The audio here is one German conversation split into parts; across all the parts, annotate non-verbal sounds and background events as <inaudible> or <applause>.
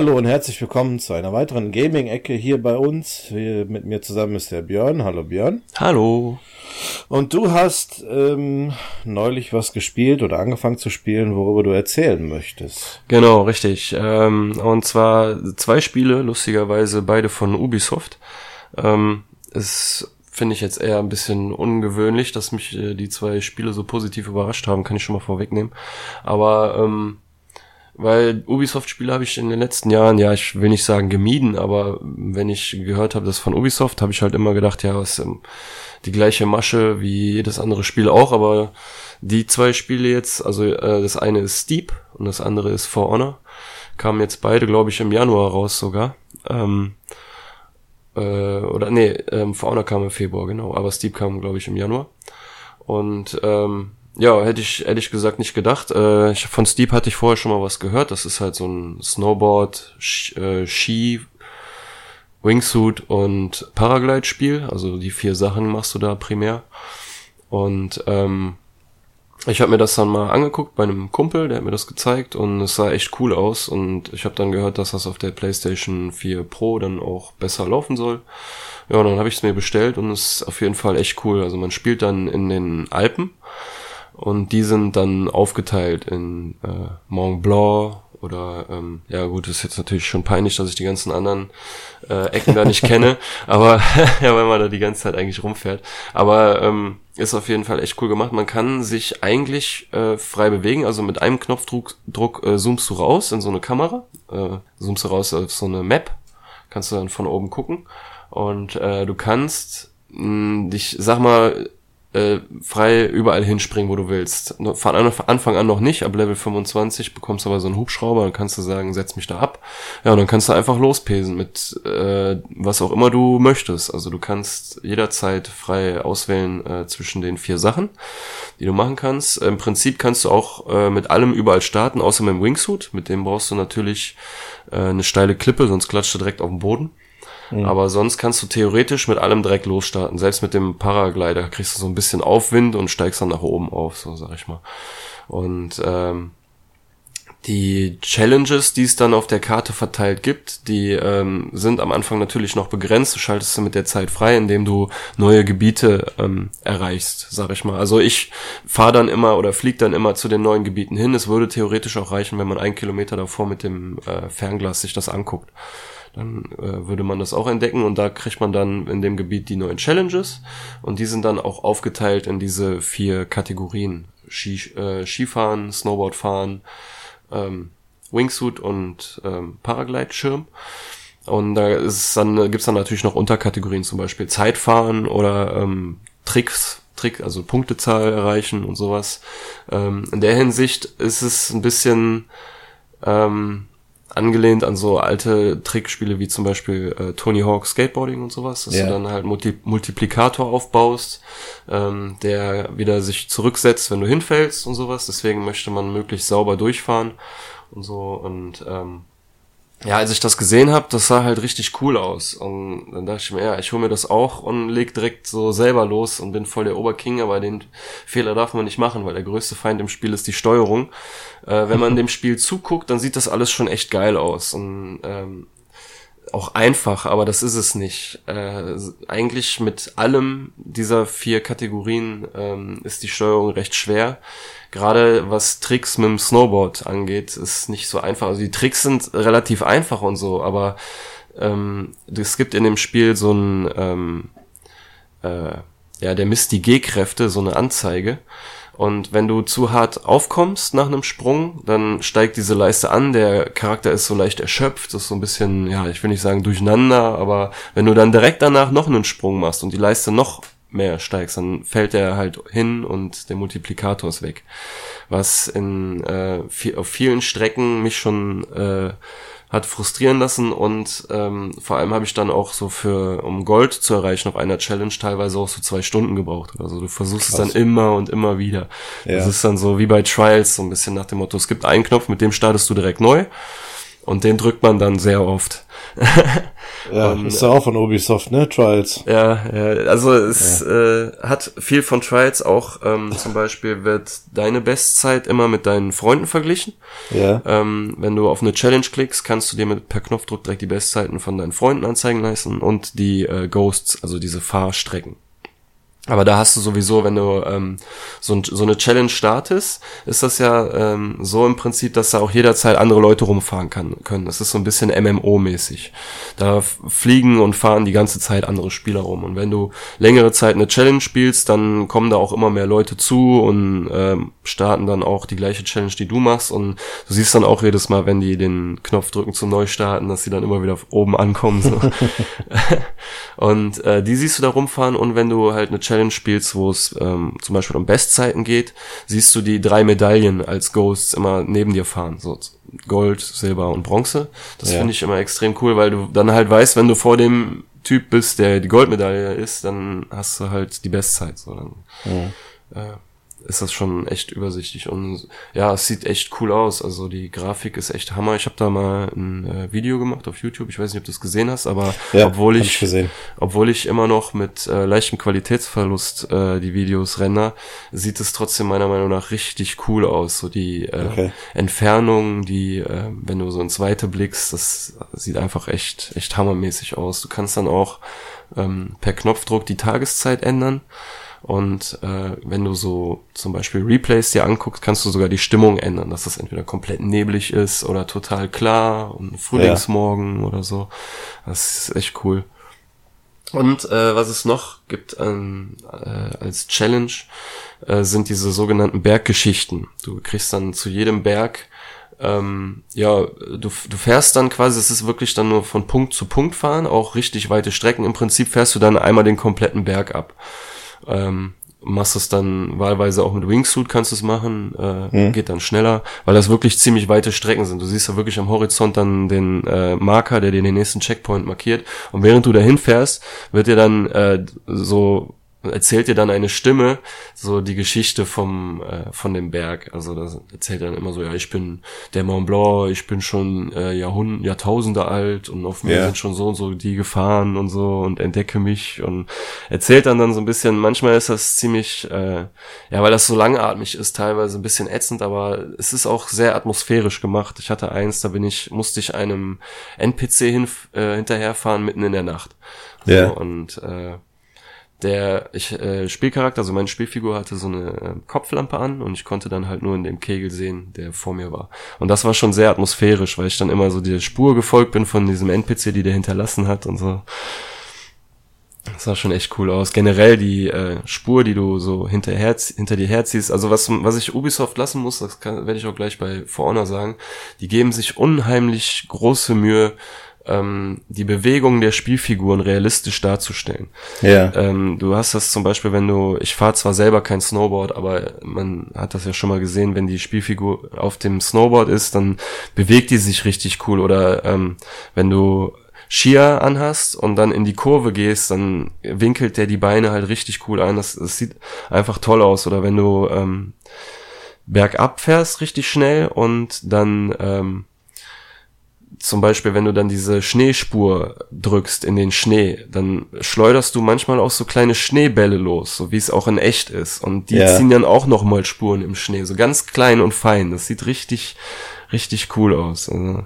Hallo und herzlich willkommen zu einer weiteren Gaming-Ecke hier bei uns. Hier mit mir zusammen ist der Björn. Hallo Björn. Hallo. Und du hast ähm, neulich was gespielt oder angefangen zu spielen, worüber du erzählen möchtest. Genau, richtig. Ähm, und zwar zwei Spiele, lustigerweise beide von Ubisoft. Ähm, es finde ich jetzt eher ein bisschen ungewöhnlich, dass mich äh, die zwei Spiele so positiv überrascht haben, kann ich schon mal vorwegnehmen. Aber ähm, weil Ubisoft-Spiele habe ich in den letzten Jahren, ja, ich will nicht sagen gemieden, aber wenn ich gehört habe, das von Ubisoft, habe ich halt immer gedacht, ja, was ähm, die gleiche Masche wie jedes andere Spiel auch, aber die zwei Spiele jetzt, also äh, das eine ist Steep und das andere ist For Honor, kamen jetzt beide, glaube ich, im Januar raus sogar. Ähm, äh, oder nee, ähm, For Honor kam im Februar, genau, aber Steep kam, glaube ich, im Januar. Und ähm, ja, hätte ich ehrlich gesagt nicht gedacht. Äh, ich, von Steep hatte ich vorher schon mal was gehört. Das ist halt so ein Snowboard, Sch, äh, Ski, Wingsuit und Paraglide-Spiel. Also die vier Sachen machst du da primär. Und ähm, ich habe mir das dann mal angeguckt bei einem Kumpel, der hat mir das gezeigt und es sah echt cool aus. Und ich habe dann gehört, dass das auf der PlayStation 4 Pro dann auch besser laufen soll. Ja, und dann habe ich es mir bestellt und es ist auf jeden Fall echt cool. Also man spielt dann in den Alpen und die sind dann aufgeteilt in äh, Mont Blanc oder ähm, ja gut, ist jetzt natürlich schon peinlich, dass ich die ganzen anderen äh, Ecken da nicht kenne, <laughs> aber <laughs> ja, wenn man da die ganze Zeit eigentlich rumfährt. Aber ähm, ist auf jeden Fall echt cool gemacht. Man kann sich eigentlich äh, frei bewegen, also mit einem Knopfdruck Druck, äh, zoomst du raus in so eine Kamera, äh, zoomst du raus auf so eine Map, kannst du dann von oben gucken und äh, du kannst mh, dich, sag mal, äh, frei überall hinspringen, wo du willst. Von Anfang an noch nicht, ab Level 25 bekommst du aber so einen Hubschrauber, dann kannst du sagen, setz mich da ab. Ja, und dann kannst du einfach lospesen mit äh, was auch immer du möchtest. Also du kannst jederzeit frei auswählen äh, zwischen den vier Sachen, die du machen kannst. Im Prinzip kannst du auch äh, mit allem überall starten, außer mit dem Wingsuit. Mit dem brauchst du natürlich äh, eine steile Klippe, sonst klatscht du direkt auf den Boden. Mhm. Aber sonst kannst du theoretisch mit allem direkt losstarten. Selbst mit dem Paraglider kriegst du so ein bisschen Aufwind und steigst dann nach oben auf, so sag ich mal. Und ähm, die Challenges, die es dann auf der Karte verteilt gibt, die ähm, sind am Anfang natürlich noch begrenzt. Du schaltest sie mit der Zeit frei, indem du neue Gebiete ähm, erreichst, sag ich mal. Also ich fahre dann immer oder fliege dann immer zu den neuen Gebieten hin. Es würde theoretisch auch reichen, wenn man einen Kilometer davor mit dem äh, Fernglas sich das anguckt dann äh, würde man das auch entdecken und da kriegt man dann in dem Gebiet die neuen Challenges und die sind dann auch aufgeteilt in diese vier Kategorien. Ski, äh, Skifahren, Snowboardfahren, ähm, Wingsuit und ähm, Paraglide-Schirm. Und da ist dann, gibt's dann natürlich noch Unterkategorien, zum Beispiel Zeitfahren oder ähm, Tricks, Trick, also Punktezahl erreichen und sowas. Ähm, in der Hinsicht ist es ein bisschen ähm, angelehnt an so alte Trickspiele wie zum Beispiel äh, Tony Hawk Skateboarding und sowas, dass ja. du dann halt Multi Multiplikator aufbaust, ähm, der wieder sich zurücksetzt, wenn du hinfällst und sowas. Deswegen möchte man möglichst sauber durchfahren und so und ähm, ja, als ich das gesehen habe, das sah halt richtig cool aus. Und dann dachte ich mir, ja, ich hole mir das auch und leg direkt so selber los und bin voll der Oberking, aber den Fehler darf man nicht machen, weil der größte Feind im Spiel ist die Steuerung. Äh, wenn man dem Spiel zuguckt, dann sieht das alles schon echt geil aus. Und ähm, auch einfach, aber das ist es nicht. Äh, eigentlich mit allem dieser vier Kategorien ähm, ist die Steuerung recht schwer. Gerade was Tricks mit dem Snowboard angeht, ist nicht so einfach. Also die Tricks sind relativ einfach und so, aber ähm, es gibt in dem Spiel so ein, ähm, äh, ja, der misst die G-Kräfte, so eine Anzeige. Und wenn du zu hart aufkommst nach einem Sprung, dann steigt diese Leiste an. Der Charakter ist so leicht erschöpft, ist so ein bisschen, ja, ich will nicht sagen durcheinander, aber wenn du dann direkt danach noch einen Sprung machst und die Leiste noch mehr steigst, dann fällt er halt hin und der Multiplikator ist weg. Was in äh, viel, auf vielen Strecken mich schon äh, hat frustrieren lassen und ähm, vor allem habe ich dann auch so für, um Gold zu erreichen auf einer Challenge, teilweise auch so zwei Stunden gebraucht. Also du versuchst Krass. es dann immer und immer wieder. Ja. Das ist dann so wie bei Trials, so ein bisschen nach dem Motto, es gibt einen Knopf, mit dem startest du direkt neu. Und den drückt man dann sehr oft. <laughs> ja, und, ist ja auch von Ubisoft, ne? Trials. Ja, ja also es ja. Äh, hat viel von Trials auch. Ähm, zum Beispiel wird deine Bestzeit immer mit deinen Freunden verglichen. Ja. Ähm, wenn du auf eine Challenge klickst, kannst du dir mit per Knopfdruck direkt die Bestzeiten von deinen Freunden anzeigen lassen und die äh, Ghosts, also diese Fahrstrecken. Aber da hast du sowieso, wenn du ähm, so, so eine Challenge startest, ist das ja ähm, so im Prinzip, dass da auch jederzeit andere Leute rumfahren kann, können. Das ist so ein bisschen MMO-mäßig. Da fliegen und fahren die ganze Zeit andere Spieler rum. Und wenn du längere Zeit eine Challenge spielst, dann kommen da auch immer mehr Leute zu und ähm, starten dann auch die gleiche Challenge, die du machst. Und du siehst dann auch jedes Mal, wenn die den Knopf drücken zum Neustarten, dass sie dann immer wieder oben ankommen. So. <laughs> <laughs> und äh, die siehst du da rumfahren und wenn du halt eine Challenge spielst, wo es ähm, zum Beispiel um Bestzeiten geht, siehst du die drei Medaillen als Ghosts immer neben dir fahren. So Gold, Silber und Bronze. Das ja. finde ich immer extrem cool, weil du dann halt weißt, wenn du vor dem Typ bist, der die Goldmedaille ist, dann hast du halt die Bestzeit. So, dann, mhm. äh, ist das schon echt übersichtlich und ja, es sieht echt cool aus. Also die Grafik ist echt Hammer. Ich habe da mal ein äh, Video gemacht auf YouTube. Ich weiß nicht, ob du es gesehen hast, aber ja, obwohl ich, ich obwohl ich immer noch mit äh, leichtem Qualitätsverlust äh, die Videos render, sieht es trotzdem meiner Meinung nach richtig cool aus. So die äh, okay. Entfernung, die, äh, wenn du so ins Weite blickst, das sieht einfach echt echt hammermäßig aus. Du kannst dann auch ähm, per Knopfdruck die Tageszeit ändern. Und äh, wenn du so zum Beispiel Replays dir anguckst, kannst du sogar die Stimmung ändern, dass das entweder komplett neblig ist oder total klar und Frühlingsmorgen ja. oder so. Das ist echt cool. Und äh, was es noch gibt ähm, äh, als Challenge, äh, sind diese sogenannten Berggeschichten. Du kriegst dann zu jedem Berg ähm, ja, du, du fährst dann quasi, es ist wirklich dann nur von Punkt zu Punkt fahren, auch richtig weite Strecken. Im Prinzip fährst du dann einmal den kompletten Berg ab. Ähm, machst es dann wahlweise auch mit Wingsuit kannst du es machen, äh, mhm. geht dann schneller, weil das wirklich ziemlich weite Strecken sind. Du siehst ja wirklich am Horizont dann den äh, Marker, der dir den nächsten Checkpoint markiert und während du dahin fährst, wird dir dann äh, so erzählt dir dann eine Stimme so die Geschichte vom äh, von dem Berg. Also das erzählt dann immer so, ja, ich bin der Mont Blanc, ich bin schon äh, Jahrhund Jahrtausende alt und auf mir ja. sind schon so und so die gefahren und so und entdecke mich und erzählt dann dann so ein bisschen. Manchmal ist das ziemlich, äh, ja, weil das so langatmig ist, teilweise ein bisschen ätzend, aber es ist auch sehr atmosphärisch gemacht. Ich hatte eins, da bin ich musste ich einem NPC hin, äh, hinterherfahren mitten in der Nacht. Ja. So, und äh, der ich äh, Spielcharakter, also meine Spielfigur hatte so eine äh, Kopflampe an und ich konnte dann halt nur in dem Kegel sehen, der vor mir war. Und das war schon sehr atmosphärisch, weil ich dann immer so der Spur gefolgt bin von diesem NPC, die der hinterlassen hat und so. Das sah schon echt cool aus. Generell die äh, Spur, die du so hinterher, hinter dir herziehst. Also was, was ich Ubisoft lassen muss, das werde ich auch gleich bei For Honor sagen, die geben sich unheimlich große Mühe, ähm, die Bewegung der Spielfiguren realistisch darzustellen. Ja. Ähm, du hast das zum Beispiel, wenn du, ich fahre zwar selber kein Snowboard, aber man hat das ja schon mal gesehen, wenn die Spielfigur auf dem Snowboard ist, dann bewegt die sich richtig cool. Oder ähm, wenn du Skier anhast und dann in die Kurve gehst, dann winkelt der die Beine halt richtig cool ein. Das, das sieht einfach toll aus. Oder wenn du ähm, bergab fährst richtig schnell und dann ähm, zum Beispiel, wenn du dann diese Schneespur drückst in den Schnee, dann schleuderst du manchmal auch so kleine Schneebälle los, so wie es auch in echt ist. Und die ja. ziehen dann auch nochmal Spuren im Schnee, so ganz klein und fein. Das sieht richtig, richtig cool aus. Also,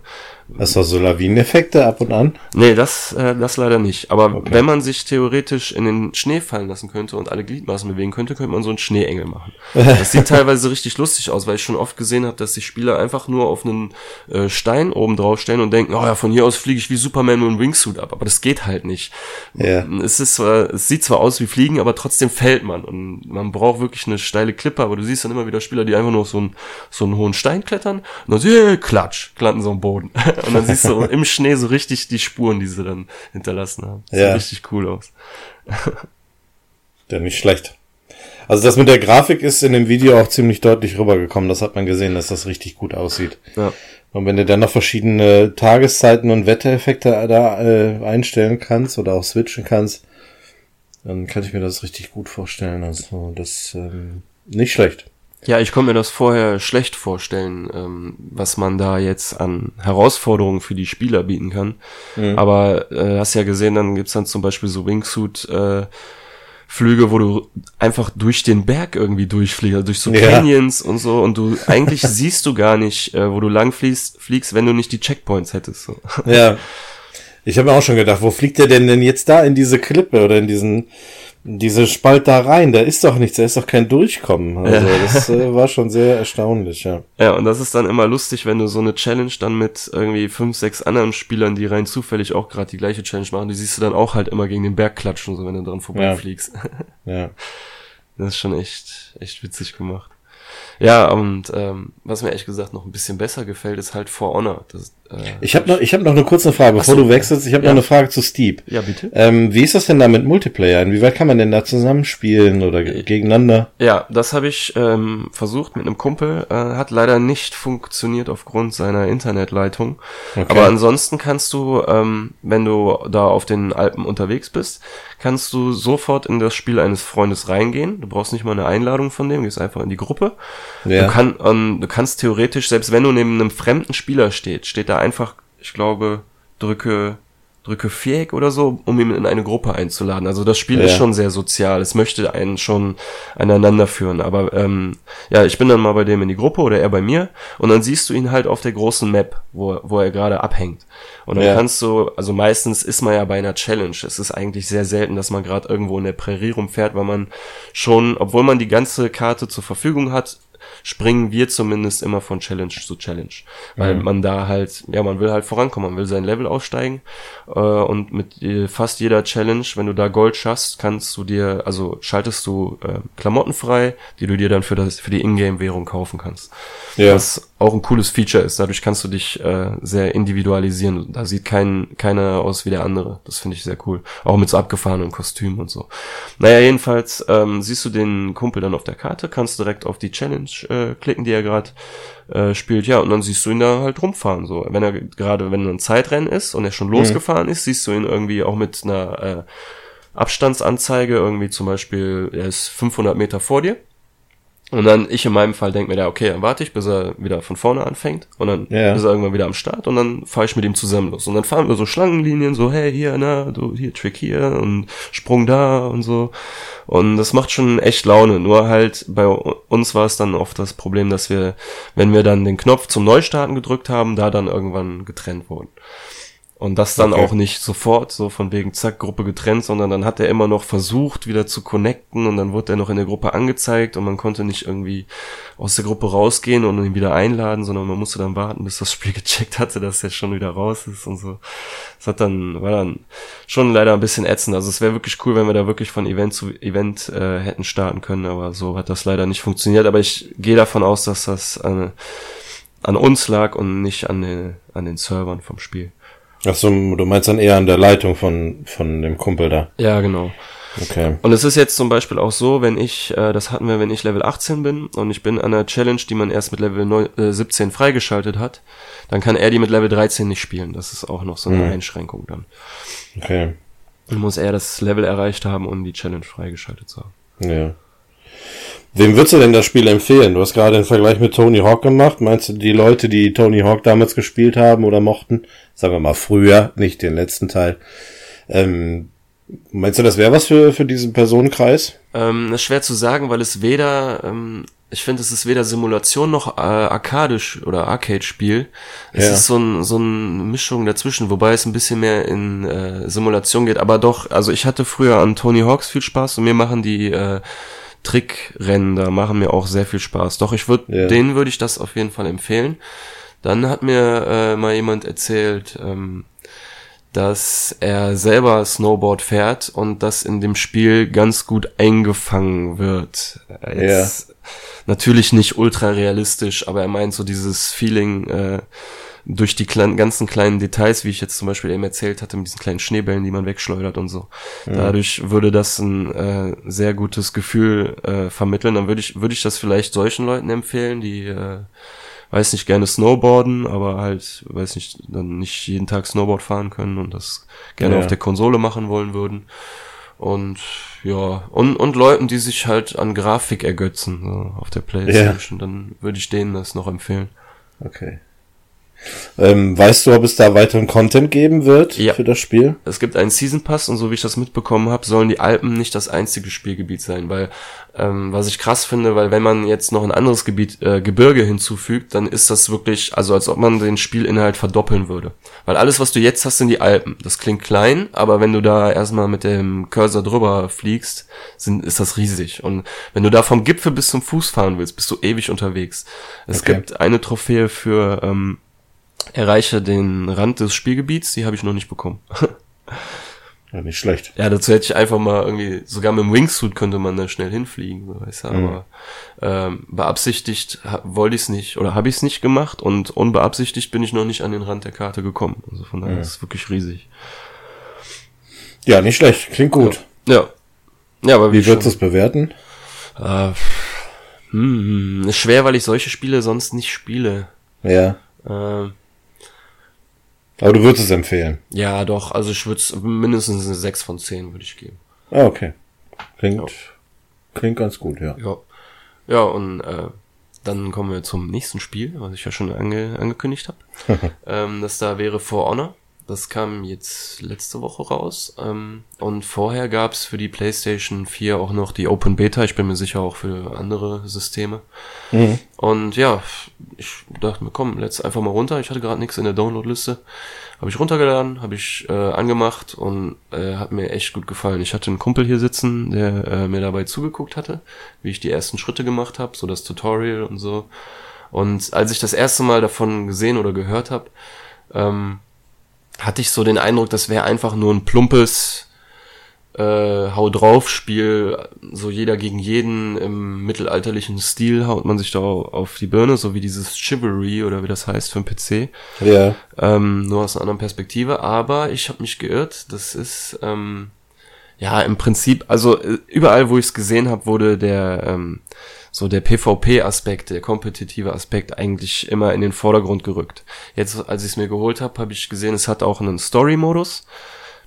Hast du so Lawineneffekte ab und an? Nee, das, äh, das leider nicht. Aber okay. wenn man sich theoretisch in den Schnee fallen lassen könnte und alle Gliedmaßen bewegen könnte, könnte man so einen Schneeengel machen. <laughs> Das sieht teilweise richtig lustig aus, weil ich schon oft gesehen habe, dass die Spieler einfach nur auf einen äh, Stein oben drauf stellen und denken, oh ja, von hier aus fliege ich wie Superman nur ein Wingsuit ab. Aber das geht halt nicht. Ja. Es ist zwar, es sieht zwar aus wie Fliegen, aber trotzdem fällt man. Und man braucht wirklich eine steile Klippe, aber du siehst dann immer wieder Spieler, die einfach nur auf so einen, so einen hohen Stein klettern und dann, yeah, klatsch, landen so am Boden. <laughs> Und dann siehst du im Schnee so richtig die Spuren, die sie dann hinterlassen haben. Das ja. Sieht richtig cool aus. ja, nicht schlecht. Also das mit der Grafik ist in dem Video auch ziemlich deutlich rübergekommen. Das hat man gesehen, dass das richtig gut aussieht. Ja. Und wenn du dann noch verschiedene Tageszeiten und Wettereffekte da äh, einstellen kannst oder auch switchen kannst, dann kann ich mir das richtig gut vorstellen. Also das ähm, nicht schlecht. Ja, ich konnte mir das vorher schlecht vorstellen, ähm, was man da jetzt an Herausforderungen für die Spieler bieten kann. Mhm. Aber äh, hast ja gesehen, dann gibt's dann zum Beispiel so Wingsuit äh, Flüge, wo du einfach durch den Berg irgendwie durchfliegst, also durch so ja. Canyons und so und du eigentlich <laughs> siehst du gar nicht, äh, wo du lang fliegst, fliegst, wenn du nicht die Checkpoints hättest. So. Ja. Ich habe mir auch schon gedacht, wo fliegt der denn denn jetzt da in diese Klippe oder in diesen diese Spalt da rein, da ist doch nichts, da ist doch kein Durchkommen. Also ja. das äh, war schon sehr erstaunlich, ja. Ja, und das ist dann immer lustig, wenn du so eine Challenge dann mit irgendwie fünf, sechs anderen Spielern, die rein zufällig auch gerade die gleiche Challenge machen, die siehst du dann auch halt immer gegen den Berg klatschen, so wenn du dran vorbeifliegst. Ja. ja. <laughs> Das ist schon echt, echt witzig gemacht. Ja, und ähm, was mir ehrlich gesagt noch ein bisschen besser gefällt, ist halt For Honor. Das, ich habe noch, ich hab noch eine kurze Frage, bevor so, du wechselst. Ich habe ja. noch eine Frage zu Steep. Ja, bitte. Ähm, wie ist das denn da mit Multiplayer? Inwieweit kann man denn da zusammenspielen oder gegeneinander? Ja, das habe ich ähm, versucht mit einem Kumpel. Äh, hat leider nicht funktioniert aufgrund seiner Internetleitung. Okay. Aber ansonsten kannst du, ähm, wenn du da auf den Alpen unterwegs bist, kannst du sofort in das Spiel eines Freundes reingehen. Du brauchst nicht mal eine Einladung von dem, gehst einfach in die Gruppe. Ja. Du, kann, ähm, du kannst theoretisch, selbst wenn du neben einem fremden Spieler steht, steht da einfach, ich glaube, drücke drücke Viereck oder so, um ihn in eine Gruppe einzuladen. Also das Spiel ja. ist schon sehr sozial. Es möchte einen schon aneinander führen. Aber ähm, ja, ich bin dann mal bei dem in die Gruppe oder er bei mir und dann siehst du ihn halt auf der großen Map, wo, wo er gerade abhängt. Und dann ja. kannst du, also meistens ist man ja bei einer Challenge. Es ist eigentlich sehr selten, dass man gerade irgendwo in der Prärie rumfährt, weil man schon, obwohl man die ganze Karte zur Verfügung hat, springen wir zumindest immer von Challenge zu Challenge. Weil mhm. man da halt, ja, man will halt vorankommen, man will sein Level aussteigen. Äh, und mit äh, fast jeder Challenge, wenn du da Gold schaffst, kannst du dir, also schaltest du äh, Klamotten frei, die du dir dann für das, für die Ingame-Währung kaufen kannst. Ja. Was auch ein cooles Feature ist. Dadurch kannst du dich äh, sehr individualisieren. Da sieht kein, keiner aus wie der andere. Das finde ich sehr cool. Auch mit so abgefahrenen Kostümen und so. Naja, jedenfalls ähm, siehst du den Kumpel dann auf der Karte, kannst direkt auf die Challenge äh, klicken, die er gerade äh, spielt. Ja, und dann siehst du ihn da halt rumfahren. So, wenn er gerade, wenn ein Zeitrennen ist und er schon mhm. losgefahren mhm. ist, siehst du ihn irgendwie auch mit einer äh, Abstandsanzeige irgendwie zum Beispiel, er ist 500 Meter vor dir und dann, ich in meinem Fall denke mir da, okay, dann warte ich, bis er wieder von vorne anfängt. Und dann ja. ist er irgendwann wieder am Start und dann fahre ich mit ihm zusammen los. Und dann fahren wir so Schlangenlinien, so, hey, hier, na, du, hier, Trick hier und Sprung da und so. Und das macht schon echt Laune. Nur halt, bei uns war es dann oft das Problem, dass wir, wenn wir dann den Knopf zum Neustarten gedrückt haben, da dann irgendwann getrennt wurden. Und das dann okay. auch nicht sofort, so von wegen zack, Gruppe getrennt, sondern dann hat er immer noch versucht, wieder zu connecten und dann wurde er noch in der Gruppe angezeigt und man konnte nicht irgendwie aus der Gruppe rausgehen und ihn wieder einladen, sondern man musste dann warten, bis das Spiel <laughs> gecheckt hatte, dass er schon wieder raus ist und so. Das hat dann, war dann schon leider ein bisschen ätzend. Also es wäre wirklich cool, wenn wir da wirklich von Event zu Event äh, hätten starten können, aber so hat das leider nicht funktioniert. Aber ich gehe davon aus, dass das äh, an uns lag und nicht an, den, an den Servern vom Spiel. Ach so, du meinst dann eher an der Leitung von, von dem Kumpel da. Ja, genau. Okay. Und es ist jetzt zum Beispiel auch so, wenn ich, äh, das hatten wir, wenn ich Level 18 bin und ich bin an einer Challenge, die man erst mit Level 9, äh, 17 freigeschaltet hat, dann kann er die mit Level 13 nicht spielen. Das ist auch noch so eine hm. Einschränkung dann. Okay. Dann muss er das Level erreicht haben, um die Challenge freigeschaltet zu haben. Ja. Wem würdest du denn das Spiel empfehlen? Du hast gerade den Vergleich mit Tony Hawk gemacht. Meinst du, die Leute, die Tony Hawk damals gespielt haben oder mochten, sagen wir mal früher, nicht den letzten Teil, ähm, meinst du, das wäre was für, für diesen Personenkreis? Ähm, das ist schwer zu sagen, weil es weder, ähm, ich finde, es ist weder Simulation noch äh, arkadisch oder Arcade-Spiel. Es ja. ist so, ein, so eine Mischung dazwischen, wobei es ein bisschen mehr in äh, Simulation geht. Aber doch, also ich hatte früher an Tony Hawks viel Spaß und mir machen die äh, Trickrennen da machen mir auch sehr viel Spaß. Doch ich würde, ja. denen würde ich das auf jeden Fall empfehlen. Dann hat mir äh, mal jemand erzählt, ähm, dass er selber Snowboard fährt und das in dem Spiel ganz gut eingefangen wird. Jetzt ja. Natürlich nicht ultra realistisch, aber er meint so dieses Feeling, äh, durch die kleinen, ganzen kleinen Details, wie ich jetzt zum Beispiel eben erzählt hatte, mit diesen kleinen Schneebällen, die man wegschleudert und so. Ja. Dadurch würde das ein äh, sehr gutes Gefühl äh, vermitteln. Dann würde ich, würde ich das vielleicht solchen Leuten empfehlen, die äh, weiß nicht, gerne Snowboarden, aber halt, weiß nicht, dann nicht jeden Tag Snowboard fahren können und das gerne ja. auf der Konsole machen wollen würden. Und ja, und, und Leuten, die sich halt an Grafik ergötzen so, auf der Playstation, ja. dann würde ich denen das noch empfehlen. Okay. Ähm, weißt du, ob es da weiteren Content geben wird ja. für das Spiel? Es gibt einen Season Pass und so wie ich das mitbekommen habe, sollen die Alpen nicht das einzige Spielgebiet sein, weil ähm, was ich krass finde, weil wenn man jetzt noch ein anderes Gebiet äh, Gebirge hinzufügt, dann ist das wirklich, also als ob man den Spielinhalt verdoppeln würde. Weil alles, was du jetzt hast, sind die Alpen. Das klingt klein, aber wenn du da erstmal mit dem Cursor drüber fliegst, sind, ist das riesig. Und wenn du da vom Gipfel bis zum Fuß fahren willst, bist du ewig unterwegs. Es okay. gibt eine Trophäe für ähm, erreiche den Rand des Spielgebiets, die habe ich noch nicht bekommen. <laughs> ja, nicht schlecht. Ja, dazu hätte ich einfach mal irgendwie, sogar mit dem Wingsuit könnte man da schnell hinfliegen, so weißt du, mhm. aber ähm, beabsichtigt wollte ich es nicht oder habe ich es nicht gemacht und unbeabsichtigt bin ich noch nicht an den Rand der Karte gekommen. Also von daher mhm. ist es wirklich riesig. Ja, nicht schlecht, klingt gut. Ja. Ja, ja aber wie, wie würdest du es bewerten? Äh, hm, ist schwer, weil ich solche Spiele sonst nicht spiele. Ja. Äh, aber du würdest es empfehlen? Ja, doch. Also ich würde es mindestens eine 6 von 10 würde ich geben. Ah, okay. Klingt, ja. klingt ganz gut, ja. Ja, ja und äh, dann kommen wir zum nächsten Spiel, was ich ja schon ange angekündigt habe. <laughs> ähm, das da wäre For Honor. Das kam jetzt letzte Woche raus. Ähm, und vorher gab's für die PlayStation 4 auch noch die Open Beta. Ich bin mir sicher auch für andere Systeme. Mhm. Und ja, ich dachte mir, komm, let's einfach mal runter. Ich hatte gerade nichts in der Download-Liste. Habe ich runtergeladen, habe ich äh, angemacht und äh, hat mir echt gut gefallen. Ich hatte einen Kumpel hier sitzen, der äh, mir dabei zugeguckt hatte, wie ich die ersten Schritte gemacht habe, so das Tutorial und so. Und als ich das erste Mal davon gesehen oder gehört habe, ähm, hatte ich so den Eindruck, das wäre einfach nur ein plumpes äh, Hau drauf Spiel, so jeder gegen jeden im mittelalterlichen Stil haut man sich da auf die Birne, so wie dieses Chivalry oder wie das heißt für einen PC. Ja. Ähm, nur aus einer anderen Perspektive, aber ich habe mich geirrt, das ist ähm, ja im Prinzip, also äh, überall, wo ich es gesehen habe, wurde der ähm, so der PvP-Aspekt, der kompetitive Aspekt eigentlich immer in den Vordergrund gerückt. Jetzt, als ich es mir geholt habe, habe ich gesehen, es hat auch einen Story-Modus,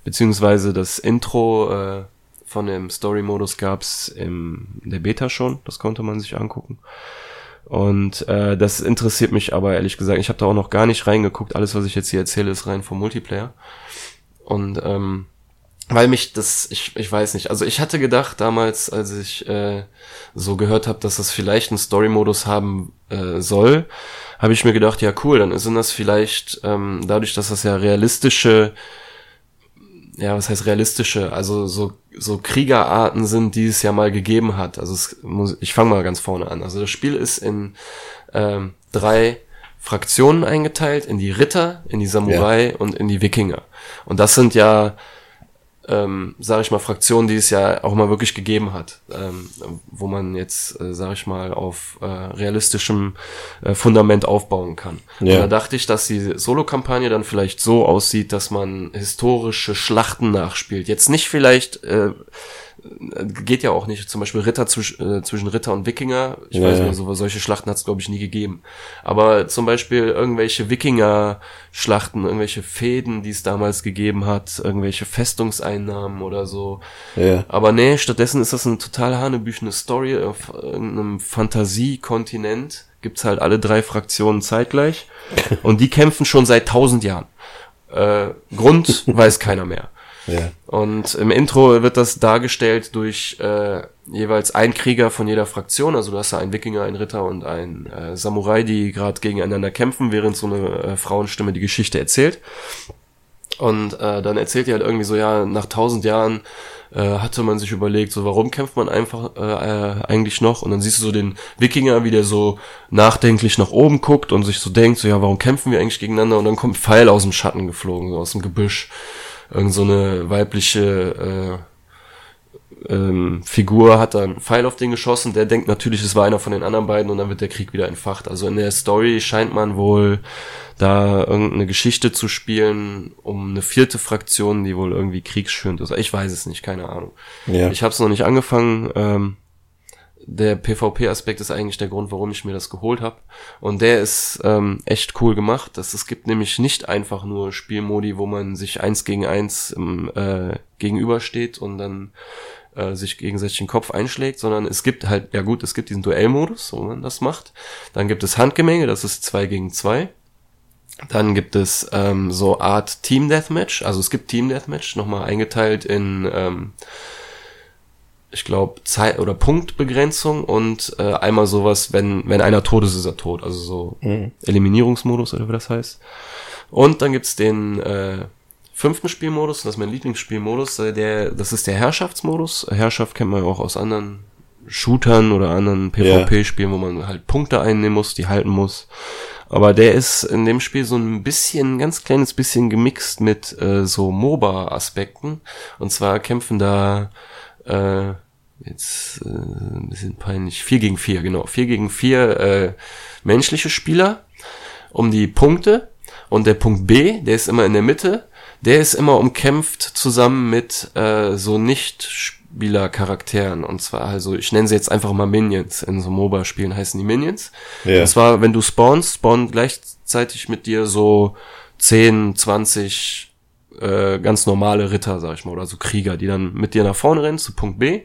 beziehungsweise das Intro äh, von dem Story-Modus gab's in der Beta schon, das konnte man sich angucken. Und äh, das interessiert mich aber ehrlich gesagt. Ich habe da auch noch gar nicht reingeguckt. Alles, was ich jetzt hier erzähle, ist rein vom Multiplayer. Und ähm, weil mich das, ich, ich weiß nicht, also ich hatte gedacht damals, als ich äh, so gehört habe, dass das vielleicht einen Story-Modus haben äh, soll, habe ich mir gedacht, ja cool, dann sind das vielleicht ähm, dadurch, dass das ja realistische, ja was heißt realistische, also so so Kriegerarten sind, die es ja mal gegeben hat. Also es muss, ich fange mal ganz vorne an. Also das Spiel ist in ähm, drei Fraktionen eingeteilt, in die Ritter, in die Samurai ja. und in die Wikinger. Und das sind ja ähm, sage ich mal, Fraktionen, die es ja auch mal wirklich gegeben hat, ähm, wo man jetzt, äh, sage ich mal, auf äh, realistischem äh, Fundament aufbauen kann. Ja. Da dachte ich, dass die Solo-Kampagne dann vielleicht so aussieht, dass man historische Schlachten nachspielt. Jetzt nicht vielleicht äh, geht ja auch nicht. Zum Beispiel Ritter zwisch, äh, zwischen Ritter und Wikinger. Ich ja, weiß nicht, so, solche Schlachten hat es, glaube ich, nie gegeben. Aber zum Beispiel irgendwelche Wikinger-Schlachten, irgendwelche Fäden, die es damals gegeben hat, irgendwelche Festungseinnahmen oder so. Ja. Aber nee, stattdessen ist das eine total hanebüchene Story auf einem Fantasiekontinent. Gibt's halt alle drei Fraktionen zeitgleich. <laughs> und die kämpfen schon seit tausend Jahren. Äh, Grund <laughs> weiß keiner mehr. Und im Intro wird das dargestellt durch äh, jeweils ein Krieger von jeder Fraktion. Also du hast da einen Wikinger, einen Ritter und einen äh, Samurai, die gerade gegeneinander kämpfen, während so eine äh, Frauenstimme die Geschichte erzählt. Und äh, dann erzählt die halt irgendwie so, ja, nach tausend Jahren äh, hatte man sich überlegt, so warum kämpft man einfach äh, äh, eigentlich noch? Und dann siehst du so den Wikinger, wie der so nachdenklich nach oben guckt und sich so denkt, so ja, warum kämpfen wir eigentlich gegeneinander? Und dann kommt Pfeil aus dem Schatten geflogen, so aus dem Gebüsch irgend so eine weibliche äh, ähm, Figur hat dann Pfeil auf den geschossen, der denkt natürlich, es war einer von den anderen beiden und dann wird der Krieg wieder entfacht. Also in der Story scheint man wohl da irgendeine Geschichte zu spielen um eine vierte Fraktion, die wohl irgendwie kriegsschürend ist. Ich weiß es nicht, keine Ahnung. Ja. Ich habe es noch nicht angefangen. Ähm, der PvP-Aspekt ist eigentlich der Grund, warum ich mir das geholt habe. Und der ist ähm, echt cool gemacht. Das, es gibt nämlich nicht einfach nur Spielmodi, wo man sich eins gegen eins im, äh, gegenübersteht und dann äh, sich gegenseitig den Kopf einschlägt, sondern es gibt halt, ja gut, es gibt diesen Duellmodus, wo man das macht. Dann gibt es Handgemenge, das ist zwei gegen zwei. Dann gibt es ähm, so Art Team Deathmatch, also es gibt Team Deathmatch, nochmal eingeteilt in, ähm, ich glaube, Zeit- oder Punktbegrenzung und äh, einmal sowas, wenn, wenn einer tot ist, ist er tot. Also so mhm. Eliminierungsmodus oder wie das heißt. Und dann gibt's den äh, fünften Spielmodus, das ist mein Lieblingsspielmodus, äh, der, das ist der Herrschaftsmodus. Herrschaft kennt man ja auch aus anderen Shootern oder anderen PvP-Spielen, wo man halt Punkte einnehmen muss, die halten muss. Aber der ist in dem Spiel so ein bisschen, ein ganz kleines bisschen gemixt mit äh, so MOBA-Aspekten. Und zwar kämpfen da äh, jetzt äh, ein bisschen peinlich, vier gegen vier, genau, vier gegen vier äh, menschliche Spieler um die Punkte. Und der Punkt B, der ist immer in der Mitte, der ist immer umkämpft zusammen mit äh, so nicht Spielercharakteren. Und zwar, also ich nenne sie jetzt einfach mal Minions. In so MOBA-Spielen heißen die Minions. Ja. Und zwar, wenn du spawnst, spawnen gleichzeitig mit dir so 10, 20 äh, ganz normale Ritter, sag ich mal, oder so Krieger, die dann mit dir nach vorne rennen zu Punkt B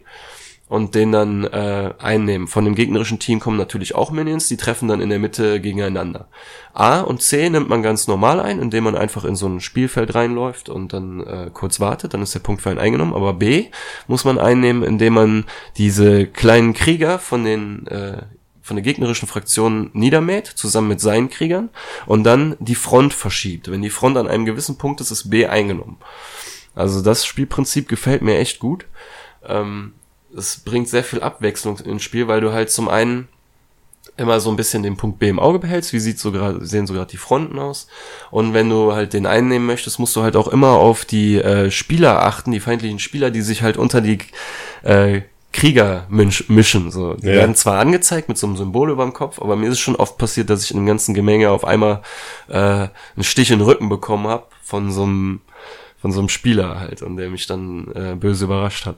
und den dann äh, einnehmen. Von dem gegnerischen Team kommen natürlich auch Minions, die treffen dann in der Mitte gegeneinander. A und C nimmt man ganz normal ein, indem man einfach in so ein Spielfeld reinläuft und dann äh, kurz wartet, dann ist der Punkt für einen eingenommen. Aber B muss man einnehmen, indem man diese kleinen Krieger von den äh, von der gegnerischen Fraktion niedermäht, zusammen mit seinen Kriegern, und dann die Front verschiebt. Wenn die Front an einem gewissen Punkt ist, ist B eingenommen. Also das Spielprinzip gefällt mir echt gut. Ähm, es bringt sehr viel Abwechslung ins Spiel, weil du halt zum einen immer so ein bisschen den Punkt B im Auge behältst, wie sieht so gerade, sehen so gerade die Fronten aus. Und wenn du halt den einnehmen möchtest, musst du halt auch immer auf die äh, Spieler achten, die feindlichen Spieler, die sich halt unter die äh, Krieger mischen. So. Die ja. werden zwar angezeigt mit so einem Symbol über dem Kopf, aber mir ist es schon oft passiert, dass ich in dem ganzen Gemenge auf einmal äh, einen Stich in den Rücken bekommen habe von so einem von so einem Spieler halt und der mich dann äh, böse überrascht hat.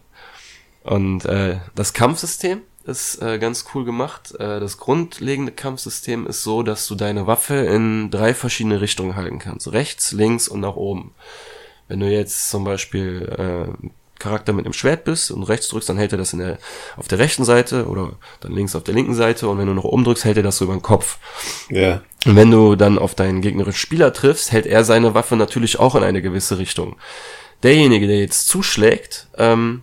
Und äh, das Kampfsystem ist äh, ganz cool gemacht. Äh, das grundlegende Kampfsystem ist so, dass du deine Waffe in drei verschiedene Richtungen halten kannst. Rechts, links und nach oben. Wenn du jetzt zum Beispiel äh, Charakter mit einem Schwert bist und rechts drückst, dann hält er das in der, auf der rechten Seite oder dann links auf der linken Seite und wenn du noch oben drückst, hält er das so über den Kopf. Ja. Und wenn du dann auf deinen gegnerischen Spieler triffst, hält er seine Waffe natürlich auch in eine gewisse Richtung. Derjenige, der jetzt zuschlägt, ähm,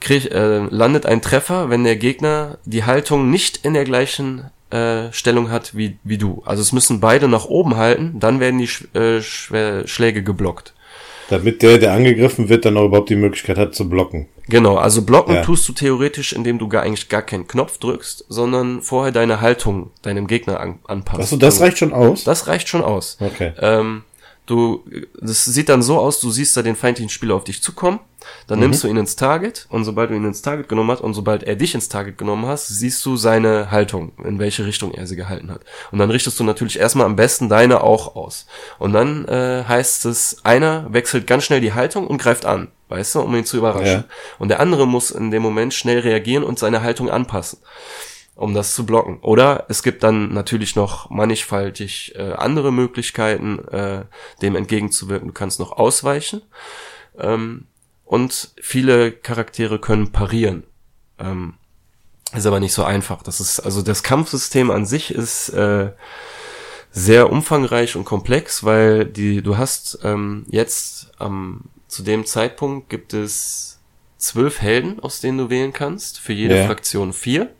krieg, äh, landet ein Treffer, wenn der Gegner die Haltung nicht in der gleichen äh, Stellung hat wie, wie du. Also es müssen beide nach oben halten, dann werden die Sch äh, Schläge geblockt. Damit der, der angegriffen wird, dann auch überhaupt die Möglichkeit hat zu blocken. Genau, also blocken ja. tust du theoretisch, indem du gar eigentlich gar keinen Knopf drückst, sondern vorher deine Haltung deinem Gegner an, anpasst. Achso, das reicht schon aus? Das reicht schon aus. Okay. Ähm, du, das sieht dann so aus, du siehst da den feindlichen Spieler auf dich zukommen dann mhm. nimmst du ihn ins Target und sobald du ihn ins Target genommen hast und sobald er dich ins Target genommen hast, siehst du seine Haltung, in welche Richtung er sie gehalten hat. Und dann richtest du natürlich erstmal am besten deine auch aus. Und dann äh, heißt es, einer wechselt ganz schnell die Haltung und greift an, weißt du, um ihn zu überraschen. Ja. Und der andere muss in dem Moment schnell reagieren und seine Haltung anpassen um das zu blocken. Oder es gibt dann natürlich noch mannigfaltig äh, andere Möglichkeiten, äh, dem entgegenzuwirken. Du kannst noch ausweichen. Ähm, und viele Charaktere können parieren. Ähm, ist aber nicht so einfach. Das ist, also das Kampfsystem an sich ist äh, sehr umfangreich und komplex, weil die, du hast ähm, jetzt ähm, zu dem Zeitpunkt gibt es zwölf Helden, aus denen du wählen kannst, für jede ja. Fraktion vier.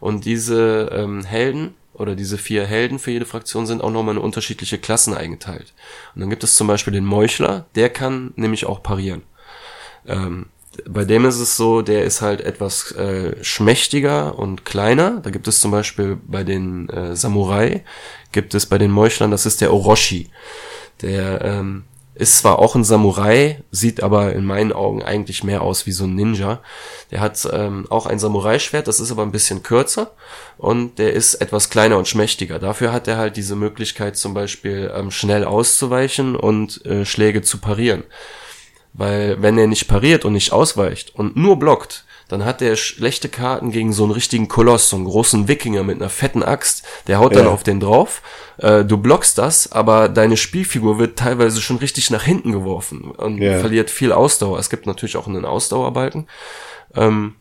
Und diese ähm, Helden oder diese vier Helden für jede Fraktion sind auch nochmal in unterschiedliche Klassen eingeteilt. Und dann gibt es zum Beispiel den Meuchler, der kann nämlich auch parieren. Ähm, bei dem ist es so, der ist halt etwas äh, schmächtiger und kleiner. Da gibt es zum Beispiel bei den äh, Samurai, gibt es bei den Meuchlern, das ist der Orochi. Der ähm, ist zwar auch ein Samurai, sieht aber in meinen Augen eigentlich mehr aus wie so ein Ninja. Der hat ähm, auch ein Samurai-Schwert, das ist aber ein bisschen kürzer und der ist etwas kleiner und schmächtiger. Dafür hat er halt diese Möglichkeit zum Beispiel ähm, schnell auszuweichen und äh, Schläge zu parieren. Weil wenn er nicht pariert und nicht ausweicht und nur blockt, dann hat der schlechte Karten gegen so einen richtigen Koloss, so einen großen Wikinger mit einer fetten Axt, der haut ja. dann auf den drauf. Äh, du blockst das, aber deine Spielfigur wird teilweise schon richtig nach hinten geworfen und ja. verliert viel Ausdauer. Es gibt natürlich auch einen Ausdauerbalken, ähm,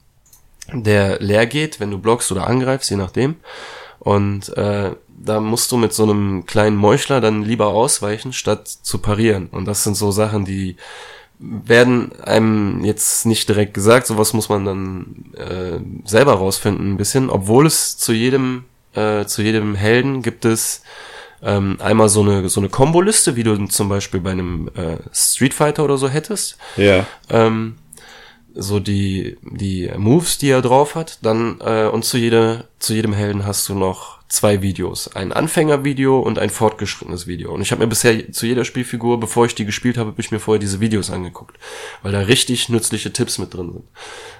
der leer geht, wenn du blockst oder angreifst, je nachdem. Und äh, da musst du mit so einem kleinen Meuchler dann lieber ausweichen, statt zu parieren. Und das sind so Sachen, die werden einem jetzt nicht direkt gesagt, sowas muss man dann äh, selber rausfinden ein bisschen, obwohl es zu jedem äh, zu jedem Helden gibt es ähm, einmal so eine so eine Komboliste, wie du zum Beispiel bei einem äh, Street Fighter oder so hättest. Ja. Ähm, so die die Moves, die er drauf hat, dann äh, und zu jeder zu jedem Helden hast du noch zwei Videos. Ein Anfängervideo und ein fortgeschrittenes Video. Und ich habe mir bisher zu jeder Spielfigur, bevor ich die gespielt habe, habe ich mir vorher diese Videos angeguckt. Weil da richtig nützliche Tipps mit drin sind.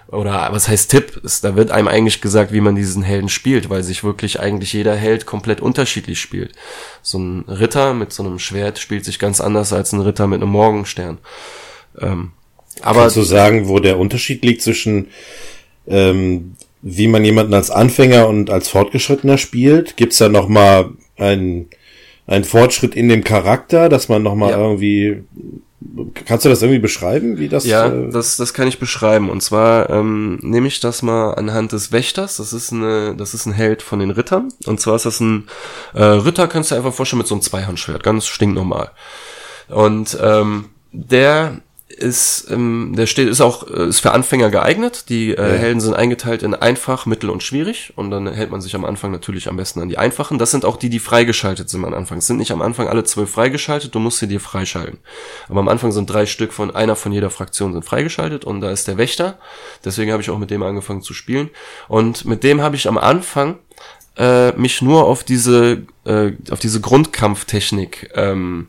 Oder was heißt Tipp? Da wird einem eigentlich gesagt, wie man diesen Helden spielt, weil sich wirklich eigentlich jeder Held komplett unterschiedlich spielt. So ein Ritter mit so einem Schwert spielt sich ganz anders als ein Ritter mit einem Morgenstern. Ähm, aber Kannst du sagen, wo der Unterschied liegt zwischen ähm, wie man jemanden als Anfänger und als Fortgeschrittener spielt? Gibt's da noch mal ein ein Fortschritt in dem Charakter, dass man noch mal ja. irgendwie Kannst du das irgendwie beschreiben, wie das? Ja, äh das, das kann ich beschreiben. Und zwar ähm, nehme ich das mal anhand des Wächters. Das ist eine, das ist ein Held von den Rittern. Und zwar ist das ein äh, Ritter, kannst du dir einfach vorstellen mit so einem Zweihandschwert, ganz stinknormal. Und ähm, der ist, ähm, der steht, ist auch, äh, ist für Anfänger geeignet. Die äh, ja. Helden sind eingeteilt in einfach, mittel und schwierig. Und dann hält man sich am Anfang natürlich am besten an die einfachen. Das sind auch die, die freigeschaltet sind am Anfang. Es sind nicht am Anfang alle zwölf freigeschaltet, du musst sie dir freischalten. Aber am Anfang sind drei Stück von einer von jeder Fraktion sind freigeschaltet und da ist der Wächter. Deswegen habe ich auch mit dem angefangen zu spielen. Und mit dem habe ich am Anfang äh, mich nur auf diese, äh, auf diese Grundkampftechnik ähm,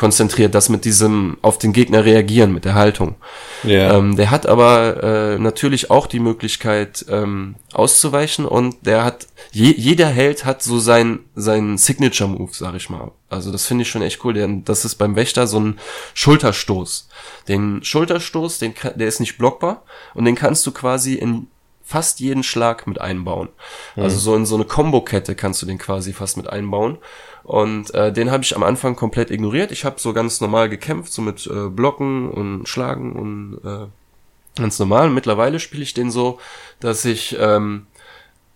konzentriert, das mit diesem auf den Gegner reagieren, mit der Haltung. Ja. Ähm, der hat aber äh, natürlich auch die Möglichkeit ähm, auszuweichen und der hat, je, jeder Held hat so sein, sein Signature-Move, sag ich mal. Also das finde ich schon echt cool. Denn das ist beim Wächter so ein Schulterstoß. Den Schulterstoß, den, der ist nicht blockbar und den kannst du quasi in fast jeden Schlag mit einbauen. Mhm. Also so in so eine Combo-Kette kannst du den quasi fast mit einbauen. Und äh, den habe ich am Anfang komplett ignoriert. Ich habe so ganz normal gekämpft, so mit äh, Blocken und Schlagen und äh, ganz normal. Und mittlerweile spiele ich den so, dass ich ähm,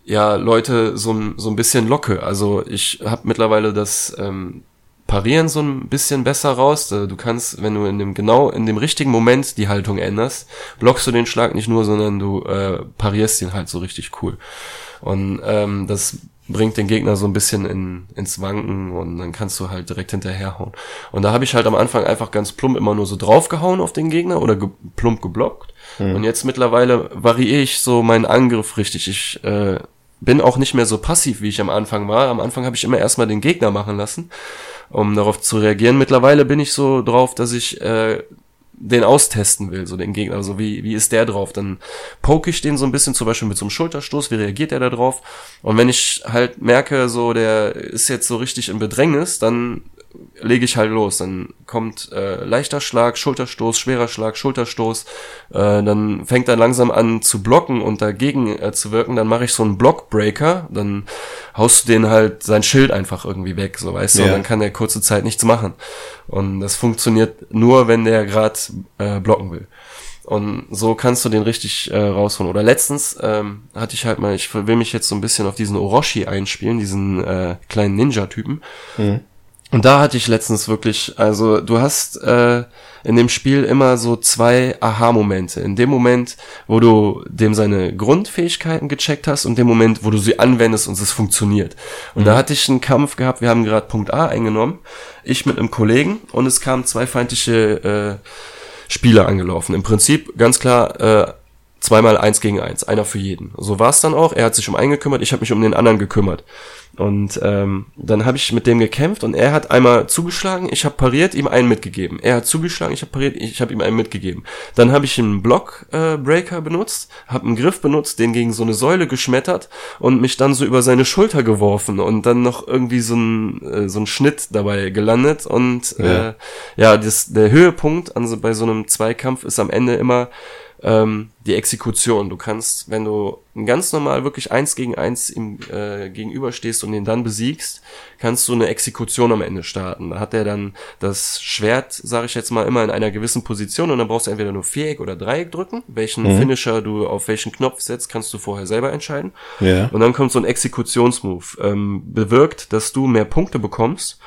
ja Leute so, so ein bisschen locke. Also ich habe mittlerweile das ähm, Parieren so ein bisschen besser raus. Äh, du kannst, wenn du in dem genau in dem richtigen Moment die Haltung änderst, blockst du den Schlag nicht nur, sondern du äh, parierst ihn halt so richtig cool. Und ähm, das bringt den Gegner so ein bisschen in, ins Wanken und dann kannst du halt direkt hinterherhauen. Und da habe ich halt am Anfang einfach ganz plump immer nur so draufgehauen auf den Gegner oder ge plump geblockt. Mhm. Und jetzt mittlerweile variiere ich so meinen Angriff richtig. Ich äh, bin auch nicht mehr so passiv, wie ich am Anfang war. Am Anfang habe ich immer erstmal den Gegner machen lassen, um darauf zu reagieren. Mittlerweile bin ich so drauf, dass ich äh, den austesten will, so den Gegner, also wie, wie ist der drauf? Dann poke ich den so ein bisschen, zum Beispiel mit so einem Schulterstoß, wie reagiert er da drauf? Und wenn ich halt merke, so der ist jetzt so richtig in Bedrängnis, dann lege ich halt los. Dann kommt äh, leichter Schlag, Schulterstoß, schwerer Schlag, Schulterstoß. Äh, dann fängt er langsam an zu blocken und dagegen äh, zu wirken. Dann mache ich so einen Blockbreaker. Dann haust du den halt sein Schild einfach irgendwie weg, so weißt du. Und dann kann er kurze Zeit nichts machen. Und das funktioniert nur, wenn der gerade äh, blocken will. Und so kannst du den richtig äh, rausholen. Oder letztens ähm, hatte ich halt mal, ich will mich jetzt so ein bisschen auf diesen Orochi einspielen, diesen äh, kleinen Ninja-Typen. Mhm. Und da hatte ich letztens wirklich, also du hast äh, in dem Spiel immer so zwei Aha-Momente. In dem Moment, wo du dem seine Grundfähigkeiten gecheckt hast und dem Moment, wo du sie anwendest und es funktioniert. Und mhm. da hatte ich einen Kampf gehabt, wir haben gerade Punkt A eingenommen, ich mit einem Kollegen und es kamen zwei feindliche äh, Spieler angelaufen. Im Prinzip ganz klar äh, zweimal eins gegen eins, einer für jeden. So war es dann auch. Er hat sich um einen gekümmert, ich habe mich um den anderen gekümmert. Und ähm, dann habe ich mit dem gekämpft und er hat einmal zugeschlagen, ich habe pariert, ihm einen mitgegeben. Er hat zugeschlagen, ich habe pariert, ich habe ihm einen mitgegeben. Dann habe ich einen Blockbreaker äh, benutzt, habe einen Griff benutzt, den gegen so eine Säule geschmettert und mich dann so über seine Schulter geworfen und dann noch irgendwie so ein äh, so ein Schnitt dabei gelandet und ja, äh, ja das, der Höhepunkt also bei so einem Zweikampf ist am Ende immer ähm, die Exekution. Du kannst, wenn du ganz normal wirklich eins gegen eins ihm äh, gegenüberstehst und ihn dann besiegst, kannst du eine Exekution am Ende starten. Da hat er dann das Schwert, sage ich jetzt mal, immer in einer gewissen Position und dann brauchst du entweder nur Viereck oder Dreieck drücken. Welchen mhm. Finisher du auf welchen Knopf setzt, kannst du vorher selber entscheiden. Ja. Und dann kommt so ein Exekutionsmove. Ähm, bewirkt, dass du mehr Punkte bekommst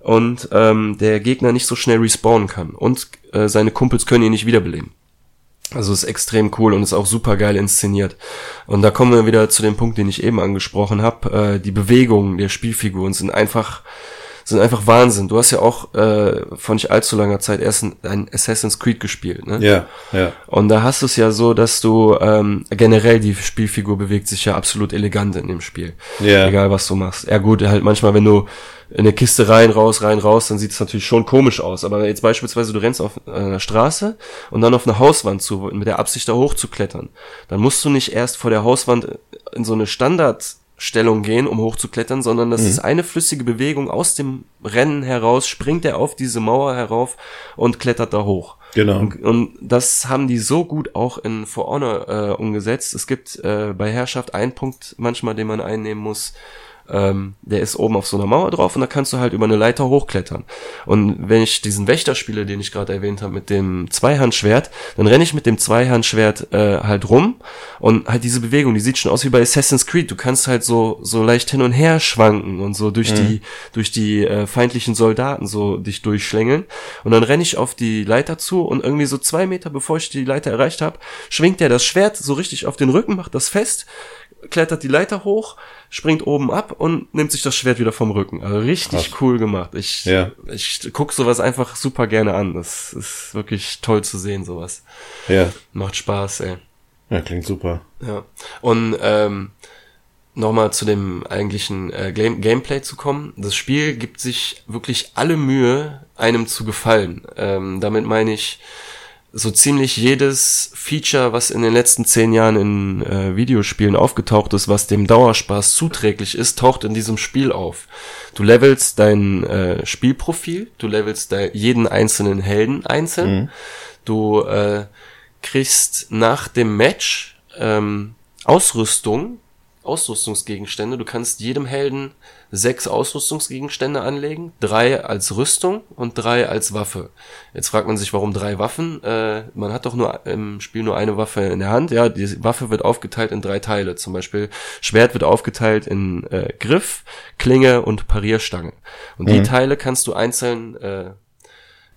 und ähm, der Gegner nicht so schnell respawnen kann und äh, seine Kumpels können ihn nicht wiederbeleben. Also ist extrem cool und ist auch super geil inszeniert. Und da kommen wir wieder zu dem Punkt, den ich eben angesprochen habe. Äh, die Bewegungen der Spielfiguren sind einfach sind einfach Wahnsinn. Du hast ja auch äh, vor nicht allzu langer Zeit erst ein, ein Assassin's Creed gespielt, ne? Ja, ja. Und da hast du es ja so, dass du ähm, generell die Spielfigur bewegt sich ja absolut elegant in dem Spiel. Ja. Egal was du machst. Ja gut, halt manchmal, wenn du in eine Kiste rein, raus, rein, raus, dann sieht es natürlich schon komisch aus. Aber jetzt beispielsweise, du rennst auf einer Straße und dann auf eine Hauswand zu, mit der Absicht da hochzuklettern. Dann musst du nicht erst vor der Hauswand in so eine Standardstellung gehen, um hochzuklettern, sondern das mhm. ist eine flüssige Bewegung aus dem Rennen heraus, springt er auf diese Mauer herauf und klettert da hoch. Genau. Und, und das haben die so gut auch in For Honor äh, umgesetzt. Es gibt äh, bei Herrschaft einen Punkt manchmal, den man einnehmen muss, ähm, der ist oben auf so einer Mauer drauf und da kannst du halt über eine Leiter hochklettern. Und wenn ich diesen Wächter spiele, den ich gerade erwähnt habe, mit dem Zweihandschwert, dann renne ich mit dem Zweihandschwert äh, halt rum und halt diese Bewegung, die sieht schon aus wie bei Assassin's Creed. Du kannst halt so so leicht hin und her schwanken und so durch mhm. die durch die äh, feindlichen Soldaten so dich durchschlängeln. Und dann renne ich auf die Leiter zu und irgendwie so zwei Meter bevor ich die Leiter erreicht habe, schwingt er das Schwert so richtig auf den Rücken, macht das fest klettert die Leiter hoch, springt oben ab und nimmt sich das Schwert wieder vom Rücken. Also richtig Krass. cool gemacht. Ich, ja. ich guck sowas einfach super gerne an. Das ist wirklich toll zu sehen, sowas. Ja. Macht Spaß, ey. Ja, klingt super. Ja. Und ähm, nochmal zu dem eigentlichen äh, Game Gameplay zu kommen. Das Spiel gibt sich wirklich alle Mühe, einem zu gefallen. Ähm, damit meine ich, so ziemlich jedes Feature, was in den letzten zehn Jahren in äh, Videospielen aufgetaucht ist, was dem Dauerspaß zuträglich ist, taucht in diesem Spiel auf. Du levelst dein äh, Spielprofil, du levelst jeden einzelnen Helden einzeln, mhm. du äh, kriegst nach dem Match ähm, Ausrüstung, Ausrüstungsgegenstände. Du kannst jedem Helden sechs Ausrüstungsgegenstände anlegen, drei als Rüstung und drei als Waffe. Jetzt fragt man sich, warum drei Waffen? Äh, man hat doch nur im Spiel nur eine Waffe in der Hand. Ja, die Waffe wird aufgeteilt in drei Teile. Zum Beispiel Schwert wird aufgeteilt in äh, Griff, Klinge und Parierstange. Und mhm. die Teile kannst du einzeln äh,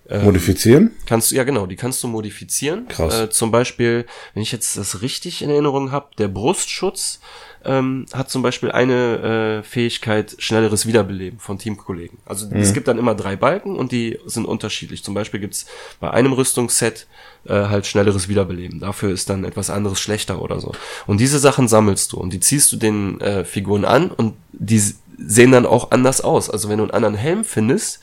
ähm, modifizieren? Kannst du, ja genau, die kannst du modifizieren. Krass. Äh, zum Beispiel, wenn ich jetzt das richtig in Erinnerung habe, der Brustschutz ähm, hat zum Beispiel eine äh, Fähigkeit schnelleres Wiederbeleben von Teamkollegen. Also mhm. es gibt dann immer drei Balken und die sind unterschiedlich. Zum Beispiel gibt's bei einem Rüstungsset äh, halt schnelleres Wiederbeleben. Dafür ist dann etwas anderes schlechter oder so. Und diese Sachen sammelst du und die ziehst du den äh, Figuren an und die sehen dann auch anders aus. Also wenn du einen anderen Helm findest,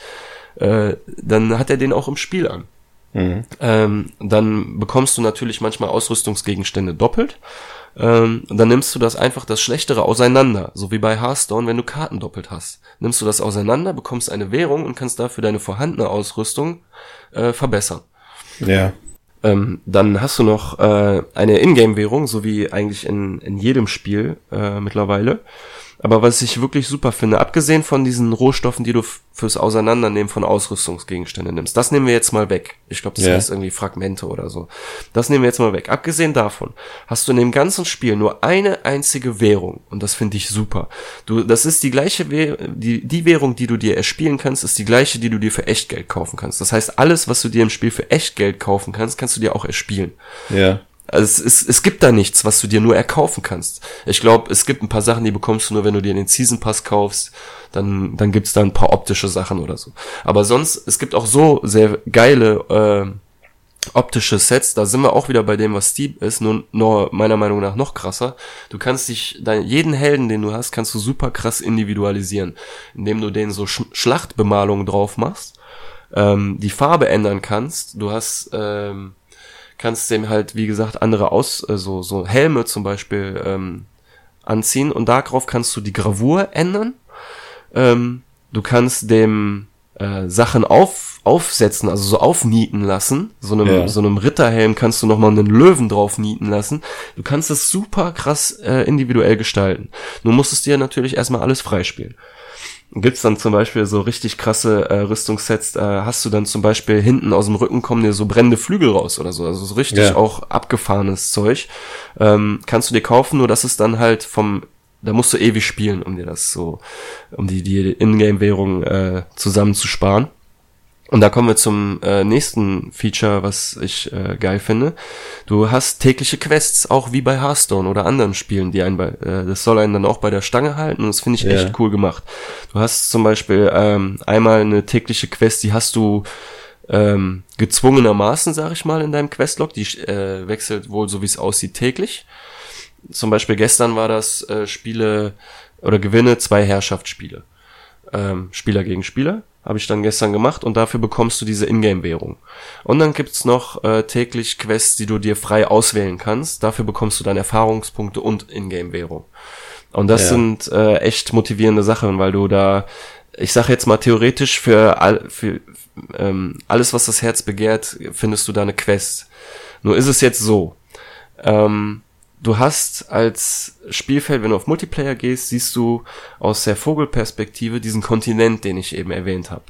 äh, dann hat er den auch im Spiel an. Mhm. Ähm, dann bekommst du natürlich manchmal Ausrüstungsgegenstände doppelt ähm, dann nimmst du das einfach das Schlechtere auseinander, so wie bei Hearthstone, wenn du Karten doppelt hast. Nimmst du das auseinander, bekommst eine Währung und kannst dafür deine vorhandene Ausrüstung äh, verbessern. Ja. Ähm, dann hast du noch äh, eine Ingame-Währung, so wie eigentlich in, in jedem Spiel äh, mittlerweile. Aber was ich wirklich super finde, abgesehen von diesen Rohstoffen, die du fürs Auseinandernehmen von Ausrüstungsgegenständen nimmst, das nehmen wir jetzt mal weg. Ich glaube, das yeah. heißt irgendwie Fragmente oder so. Das nehmen wir jetzt mal weg. Abgesehen davon hast du in dem ganzen Spiel nur eine einzige Währung und das finde ich super. Du, das ist die gleiche Währung, die, die Währung, die du dir erspielen kannst, ist die gleiche, die du dir für Echtgeld kaufen kannst. Das heißt, alles, was du dir im Spiel für Echtgeld kaufen kannst, kannst du dir auch erspielen. Ja. Yeah. Also es, es, es gibt da nichts, was du dir nur erkaufen kannst. Ich glaube, es gibt ein paar Sachen, die bekommst du nur, wenn du dir den Season Pass kaufst. Dann, dann gibt's da ein paar optische Sachen oder so. Aber sonst, es gibt auch so sehr geile optische Sets, da sind wir auch wieder bei dem, was Steep ist, nur, nur meiner Meinung nach noch krasser. Du kannst dich, dein, jeden Helden, den du hast, kannst du super krass individualisieren, indem du den so Sch Schlachtbemalungen drauf machst, ähm, die Farbe ändern kannst. Du hast, ähm, kannst dem halt, wie gesagt, andere aus, äh, so, so Helme zum Beispiel ähm, anziehen und darauf kannst du die Gravur ändern. Ähm, du kannst dem äh, Sachen auf, aufsetzen, also so aufnieten lassen. So einem, ja. so einem Ritterhelm kannst du nochmal einen Löwen drauf nieten lassen. Du kannst es super krass äh, individuell gestalten. Nur musst es dir natürlich erstmal alles freispielen. Gibt's dann zum Beispiel so richtig krasse äh, Rüstungssets, äh, hast du dann zum Beispiel hinten aus dem Rücken kommen dir so brennende Flügel raus oder so, also so richtig ja. auch abgefahrenes Zeug. Ähm, kannst du dir kaufen, nur dass es dann halt vom da musst du ewig spielen, um dir das so, um die, die Ingame-Währung äh, zusammenzusparen. Und da kommen wir zum äh, nächsten Feature, was ich äh, geil finde. Du hast tägliche Quests, auch wie bei Hearthstone oder anderen Spielen, die einen bei, äh, das soll einen dann auch bei der Stange halten und das finde ich ja. echt cool gemacht. Du hast zum Beispiel ähm, einmal eine tägliche Quest, die hast du ähm, gezwungenermaßen, sag ich mal, in deinem Questlog. Die äh, wechselt wohl, so wie es aussieht, täglich zum Beispiel gestern war das äh, Spiele oder Gewinne zwei Herrschaftsspiele. Ähm, Spieler gegen Spieler habe ich dann gestern gemacht und dafür bekommst du diese Ingame-Währung. Und dann gibt's noch äh, täglich Quests, die du dir frei auswählen kannst. Dafür bekommst du dann Erfahrungspunkte und Ingame-Währung. Und das ja. sind äh, echt motivierende Sachen, weil du da, ich sage jetzt mal theoretisch für, all, für ähm, alles, was das Herz begehrt, findest du da eine Quest. Nur ist es jetzt so. Ähm, du hast als Spielfeld, wenn du auf Multiplayer gehst, siehst du aus der Vogelperspektive diesen Kontinent, den ich eben erwähnt habe.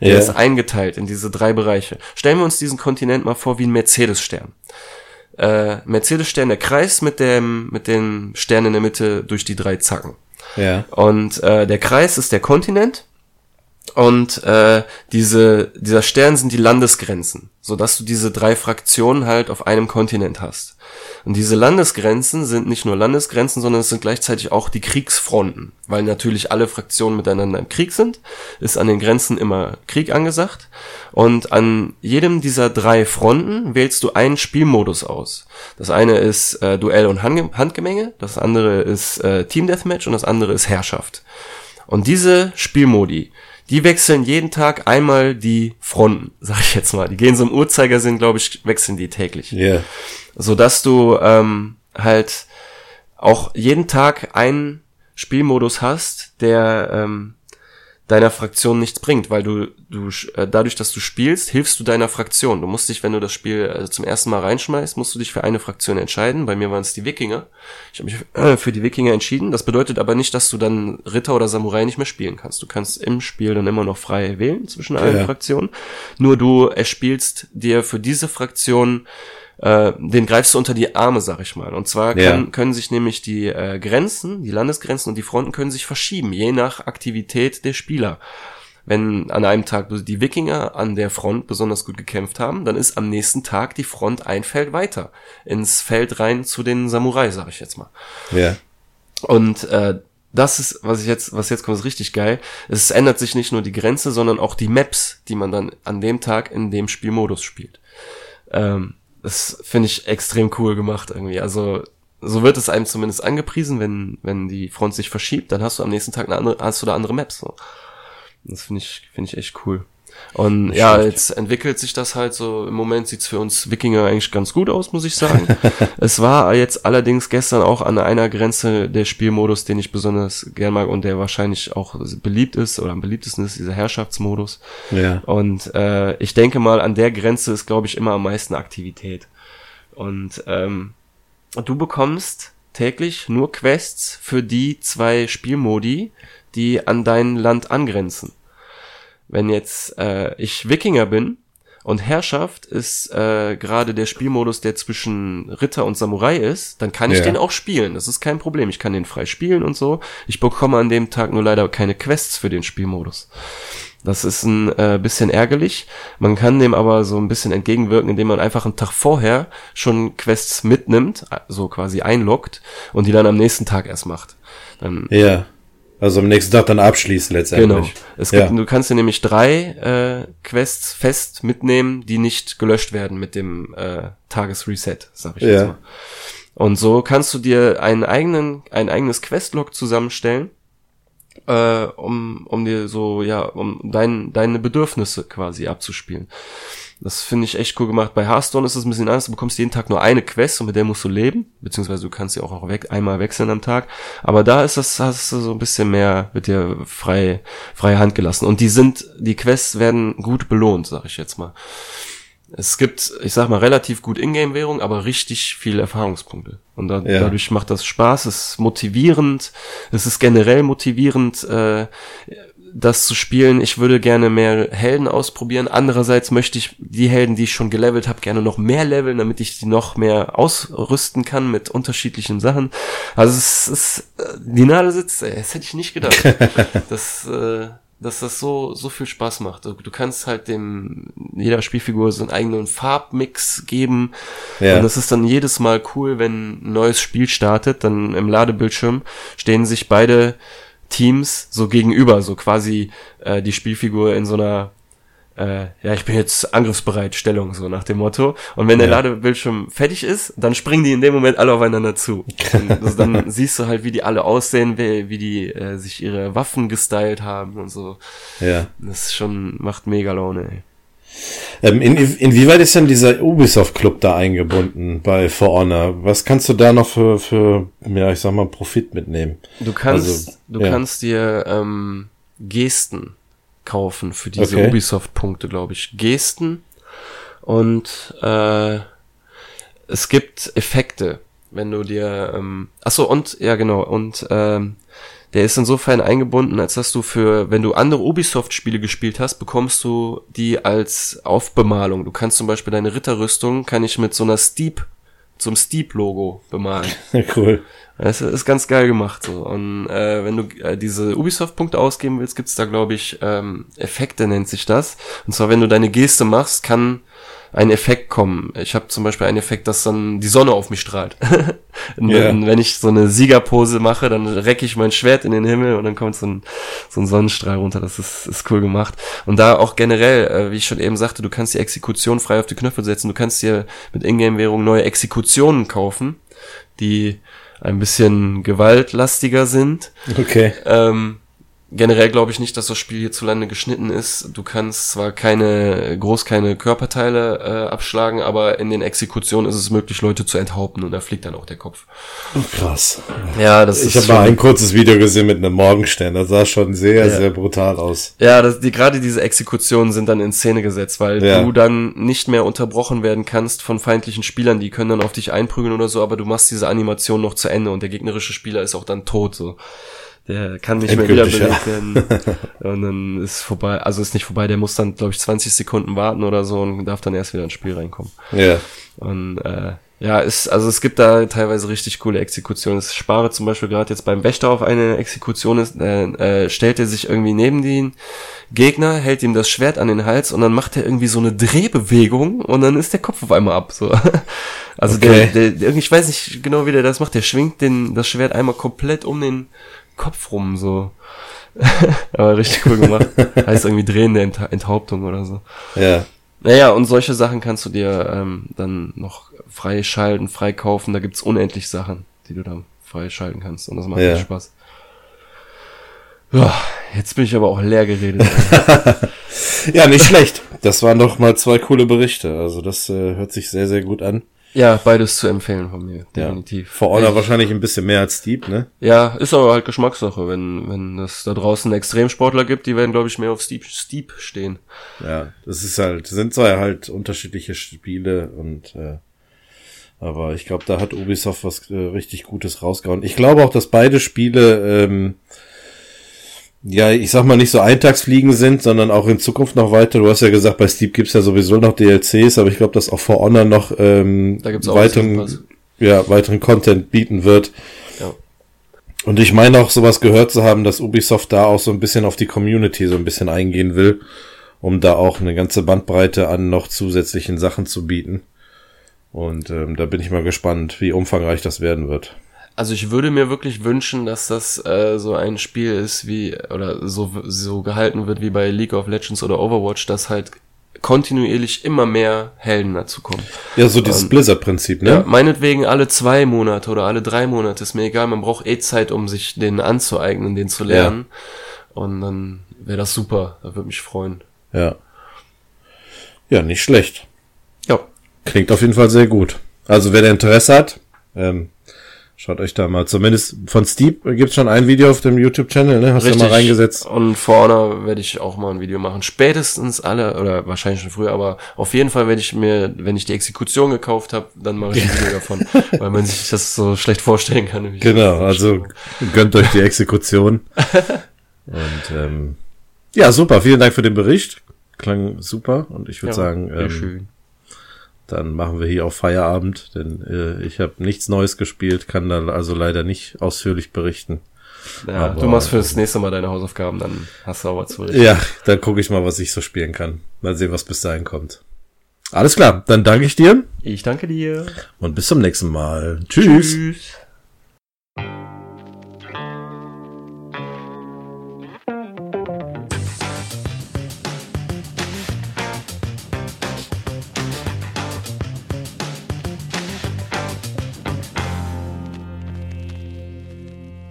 Der yeah. ist eingeteilt in diese drei Bereiche. Stellen wir uns diesen Kontinent mal vor wie ein Mercedes-Stern. Äh, Mercedes-Stern, der Kreis mit dem, mit dem Stern in der Mitte durch die drei Zacken. Ja. Yeah. Und äh, der Kreis ist der Kontinent und äh, diese, dieser Stern sind die Landesgrenzen, so dass du diese drei Fraktionen halt auf einem Kontinent hast. Und diese Landesgrenzen sind nicht nur Landesgrenzen, sondern es sind gleichzeitig auch die Kriegsfronten, weil natürlich alle Fraktionen miteinander im Krieg sind, ist an den Grenzen immer Krieg angesagt. Und an jedem dieser drei Fronten wählst du einen Spielmodus aus. Das eine ist äh, Duell und Handgemenge, das andere ist äh, Team Deathmatch und das andere ist Herrschaft. Und diese Spielmodi, die wechseln jeden Tag einmal die Fronten, <laughs> sag ich jetzt mal. Die gehen so im Uhrzeigersinn, glaube ich, wechseln die täglich. Ja. Yeah. So dass du ähm, halt auch jeden Tag einen Spielmodus hast, der ähm, deiner Fraktion nichts bringt, weil du, du äh, dadurch, dass du spielst, hilfst du deiner Fraktion. Du musst dich, wenn du das Spiel also zum ersten Mal reinschmeißt, musst du dich für eine Fraktion entscheiden. Bei mir waren es die Wikinger. Ich habe mich äh, <clears throat> für die Wikinger entschieden. Das bedeutet aber nicht, dass du dann Ritter oder Samurai nicht mehr spielen kannst. Du kannst im Spiel dann immer noch frei wählen zwischen allen ja. Fraktionen. Nur du erspielst dir für diese Fraktion äh, den greifst du unter die Arme, sag ich mal. Und zwar kann, ja. können sich nämlich die äh, Grenzen, die Landesgrenzen und die Fronten können sich verschieben, je nach Aktivität der Spieler. Wenn an einem Tag die Wikinger an der Front besonders gut gekämpft haben, dann ist am nächsten Tag die Front ein Feld weiter ins Feld rein zu den Samurai, sag ich jetzt mal. Ja. Und äh, das ist, was ich jetzt, was jetzt kommt, ist richtig geil. Es ändert sich nicht nur die Grenze, sondern auch die Maps, die man dann an dem Tag in dem Spielmodus spielt. Ähm, das finde ich extrem cool gemacht irgendwie. Also so wird es einem zumindest angepriesen, wenn wenn die Front sich verschiebt, dann hast du am nächsten Tag eine andere, hast du da andere Maps. So. Das finde ich finde ich echt cool. Und Nicht ja, schlecht. jetzt entwickelt sich das halt so. Im Moment sieht's für uns Wikinger eigentlich ganz gut aus, muss ich sagen. <laughs> es war jetzt allerdings gestern auch an einer Grenze der Spielmodus, den ich besonders gern mag und der wahrscheinlich auch beliebt ist oder am beliebtesten ist, dieser Herrschaftsmodus. Ja. Und äh, ich denke mal, an der Grenze ist, glaube ich, immer am meisten Aktivität. Und ähm, du bekommst täglich nur Quests für die zwei Spielmodi, die an dein Land angrenzen wenn jetzt äh, ich Wikinger bin und Herrschaft ist äh, gerade der Spielmodus, der zwischen Ritter und Samurai ist, dann kann ich ja. den auch spielen. Das ist kein Problem. Ich kann den frei spielen und so. Ich bekomme an dem Tag nur leider keine Quests für den Spielmodus. Das ist ein äh, bisschen ärgerlich. Man kann dem aber so ein bisschen entgegenwirken, indem man einfach einen Tag vorher schon Quests mitnimmt, so quasi einloggt und die dann am nächsten Tag erst macht. Dann ja Also am nächsten Tag dann abschließen letztendlich. Genau. Es gibt, ja. Du kannst dir nämlich drei äh, Quests fest mitnehmen, die nicht gelöscht werden mit dem äh, Tagesreset, sag ich ja. jetzt mal. Und so kannst du dir einen eigenen, ein eigenes Questlog zusammenstellen, äh, um, um dir so, ja, um dein, deine Bedürfnisse quasi abzuspielen. Das finde ich echt cool gemacht. Bei Hearthstone ist es ein bisschen anders. Du bekommst jeden Tag nur eine Quest und mit der musst du leben. Beziehungsweise du kannst sie auch, auch weg, einmal wechseln am Tag. Aber da ist das, hast du so ein bisschen mehr, wird dir frei, freie Hand gelassen. Und die sind, die Quests werden gut belohnt, sag ich jetzt mal. Es gibt, ich sag mal, relativ gut Ingame-Währung, aber richtig viele Erfahrungspunkte. Und da, ja. dadurch macht das Spaß, es ist motivierend, es ist generell motivierend, äh, das zu spielen. Ich würde gerne mehr Helden ausprobieren. Andererseits möchte ich die Helden, die ich schon gelevelt habe, gerne noch mehr leveln, damit ich die noch mehr ausrüsten kann mit unterschiedlichen Sachen. Also es ist, die Nadel sitzt, ey, das hätte ich nicht gedacht. <laughs> das, äh, dass das so, so viel Spaß macht. Du, du kannst halt dem, jeder Spielfigur so einen eigenen Farbmix geben. Ja. Und das ist dann jedes Mal cool, wenn ein neues Spiel startet, dann im Ladebildschirm stehen sich beide Teams so gegenüber, so quasi äh, die Spielfigur in so einer äh, ja, ich bin jetzt angriffsbereit Stellung, so nach dem Motto. Und wenn der ja. Ladebildschirm fertig ist, dann springen die in dem Moment alle aufeinander zu. Und <laughs> dann siehst du halt, wie die alle aussehen, wie, wie die äh, sich ihre Waffen gestylt haben und so. Ja. Das schon, macht mega Laune, ey. Ähm, in, inwieweit ist denn dieser Ubisoft-Club da eingebunden bei For Honor? Was kannst du da noch für, für ja, ich sag mal, Profit mitnehmen? Du kannst, also, du ja. kannst dir ähm, Gesten kaufen für diese okay. Ubisoft-Punkte, glaube ich. Gesten und äh, es gibt Effekte, wenn du dir, ähm, ach so und ja genau und ähm, der ist insofern eingebunden, als dass du für, wenn du andere Ubisoft-Spiele gespielt hast, bekommst du die als Aufbemalung. Du kannst zum Beispiel deine Ritterrüstung, kann ich mit so einer Steep, zum Steep-Logo bemalen. <laughs> cool. Das ist ganz geil gemacht. So. Und äh, wenn du äh, diese Ubisoft-Punkte ausgeben willst, gibt's da, glaube ich, ähm, Effekte nennt sich das. Und zwar, wenn du deine Geste machst, kann ein Effekt kommen. Ich habe zum Beispiel einen Effekt, dass dann die Sonne auf mich strahlt. <laughs> yeah. wenn ich so eine Siegerpose mache, dann recke ich mein Schwert in den Himmel und dann kommt so ein, so ein Sonnenstrahl runter. Das ist, ist cool gemacht. Und da auch generell, äh, wie ich schon eben sagte, du kannst die Exekution frei auf die Knöpfe setzen. Du kannst dir mit Ingame-Währung neue Exekutionen kaufen, die ein bisschen gewaltlastiger sind. Okay. Ähm, generell glaube ich nicht, dass das Spiel hierzulande geschnitten ist. Du kannst zwar keine groß keine Körperteile äh, abschlagen, aber in den Exekutionen ist es möglich, Leute zu enthaupten und da fliegt dann auch der Kopf. Krass. Ja, das. Ich habe mal ein kurzes Video gesehen mit einem Morgenstern. Das sah schon sehr, ja. sehr brutal aus. Ja, das, die, gerade diese Exekutionen sind dann in Szene gesetzt, weil ja. du dann nicht mehr unterbrochen werden kannst von feindlichen Spielern. Die können dann auf dich einprügeln oder so, aber du machst diese Animation noch zu Ende und der gegnerische Spieler ist auch dann tot. So der kann nicht mehr wiederbelebt werden. und dann ist vorbei, also ist nicht vorbei, der muss dann, glaube ich, 20 Sekunden warten oder so und darf dann erst wieder ins Spiel reinkommen. Ja. Und äh, ja, ist, also es gibt da teilweise richtig coole Exekutionen. Ich spare zum Beispiel gerade jetzt beim Wächter auf eine Exekution, ist, äh, äh, stellt er sich irgendwie neben den Gegner, hält ihm das Schwert an den Hals und dann macht er irgendwie so eine Drehbewegung und dann ist der Kopf auf einmal ab. So. <laughs> Also okay. der, der, ich weiß nicht genau, wie der das macht, der schwingt den, das Schwert einmal komplett um den Kopf rum, so. <laughs> Aber richtig cool gemacht. heißt irgendwie drehende Ent Enthauptung oder so. Ja. Naja, und solche Sachen kannst du dir ähm, dann noch freischalten, freikaufen. Da gibt's unendlich Sachen, die du dann freischalten kannst. Und das macht ja. Spaß. Ja, jetzt bin ich aber auch leer geredet. <laughs> ja, nicht schlecht. Das waren doch mal zwei coole Berichte. Also das äh, hört sich sehr, sehr gut an. Ja, beides zu empfehlen von mir, definitiv. Ja. For Honor wahrscheinlich ein bisschen mehr als Steep, ne? Ja, ist aber halt Geschmackssache. Wenn, wenn es da draußen Extremsportler gibt, die werden, glaube ich, mehr auf Steep, Steep stehen. Ja, das ist halt, sind zwar halt unterschiedliche Spiele und äh, aber ich glaube, da hat Ubisoft was äh, richtig Gutes rausgehauen. Ich glaube auch, dass beide Spiele ähm, ja, ich sag mal nicht so Eintagsfliegen sind, sondern auch in Zukunft noch weiter. Du hast ja gesagt, bei Steep gibt's ja sowieso noch DLCs, aber ich glaube, dass auch For Honor noch ähm, weiteren, ja, weiteren Content bieten wird. Ja. Und ich meine auch sowas gehört zu haben, dass Ubisoft da auch so ein bisschen auf die Community so ein bisschen eingehen will, um da auch eine ganze Bandbreite an noch zusätzlichen Sachen zu bieten. Und ähm, da bin ich mal gespannt, wie umfangreich das werden wird. Also ich würde mir wirklich wünschen, dass das äh, so ein Spiel ist wie oder so so gehalten wird wie bei League of Legends oder Overwatch, dass halt kontinuierlich immer mehr Helden dazu kommen. Ja, so dieses ähm, Blizzard-Prinzip, ne? Ja, meinetwegen alle zwei Monate oder alle drei Monate, ist mir egal, man braucht eh Zeit, um sich den anzueignen, den zu lernen. Ja. Und dann wäre das super, da würde mich freuen. Ja. Ja, nicht schlecht. Ja. Klingt auf jeden Fall sehr gut. Also wer da Interesse hat, ähm, Schaut euch da mal, zumindest von Steve gibt's schon ein Video auf dem YouTube-Channel, ne? Hast du mal reingesetzt? Und vor Honor werde ich auch mal ein Video machen. Spätestens alle, oder wahrscheinlich schon früher, aber auf jeden Fall werde ich mir, wenn ich die Exekution gekauft habe, dann mache ich ein Video <laughs> davon, weil man sich das so schlecht vorstellen kann. Genau, also gönnt euch die Exekution. <laughs> Und ähm, ja, super, vielen Dank für den Bericht. Klang super und ich würde ja, sagen, ähm, schön dann machen wir hier auch Feierabend, denn äh, ich habe nichts Neues gespielt, kann da also leider nicht ausführlich berichten. Ja, Aber, du machst fürs nächste Mal deine Hausaufgaben, dann hast du auch was zu berichten. Ja, dann gucke ich mal, was ich so spielen kann. Mal sehen, was bis dahin kommt. Alles klar, dann danke ich dir. Ich danke dir. Und bis zum nächsten Mal. Tschüss. Tschüss.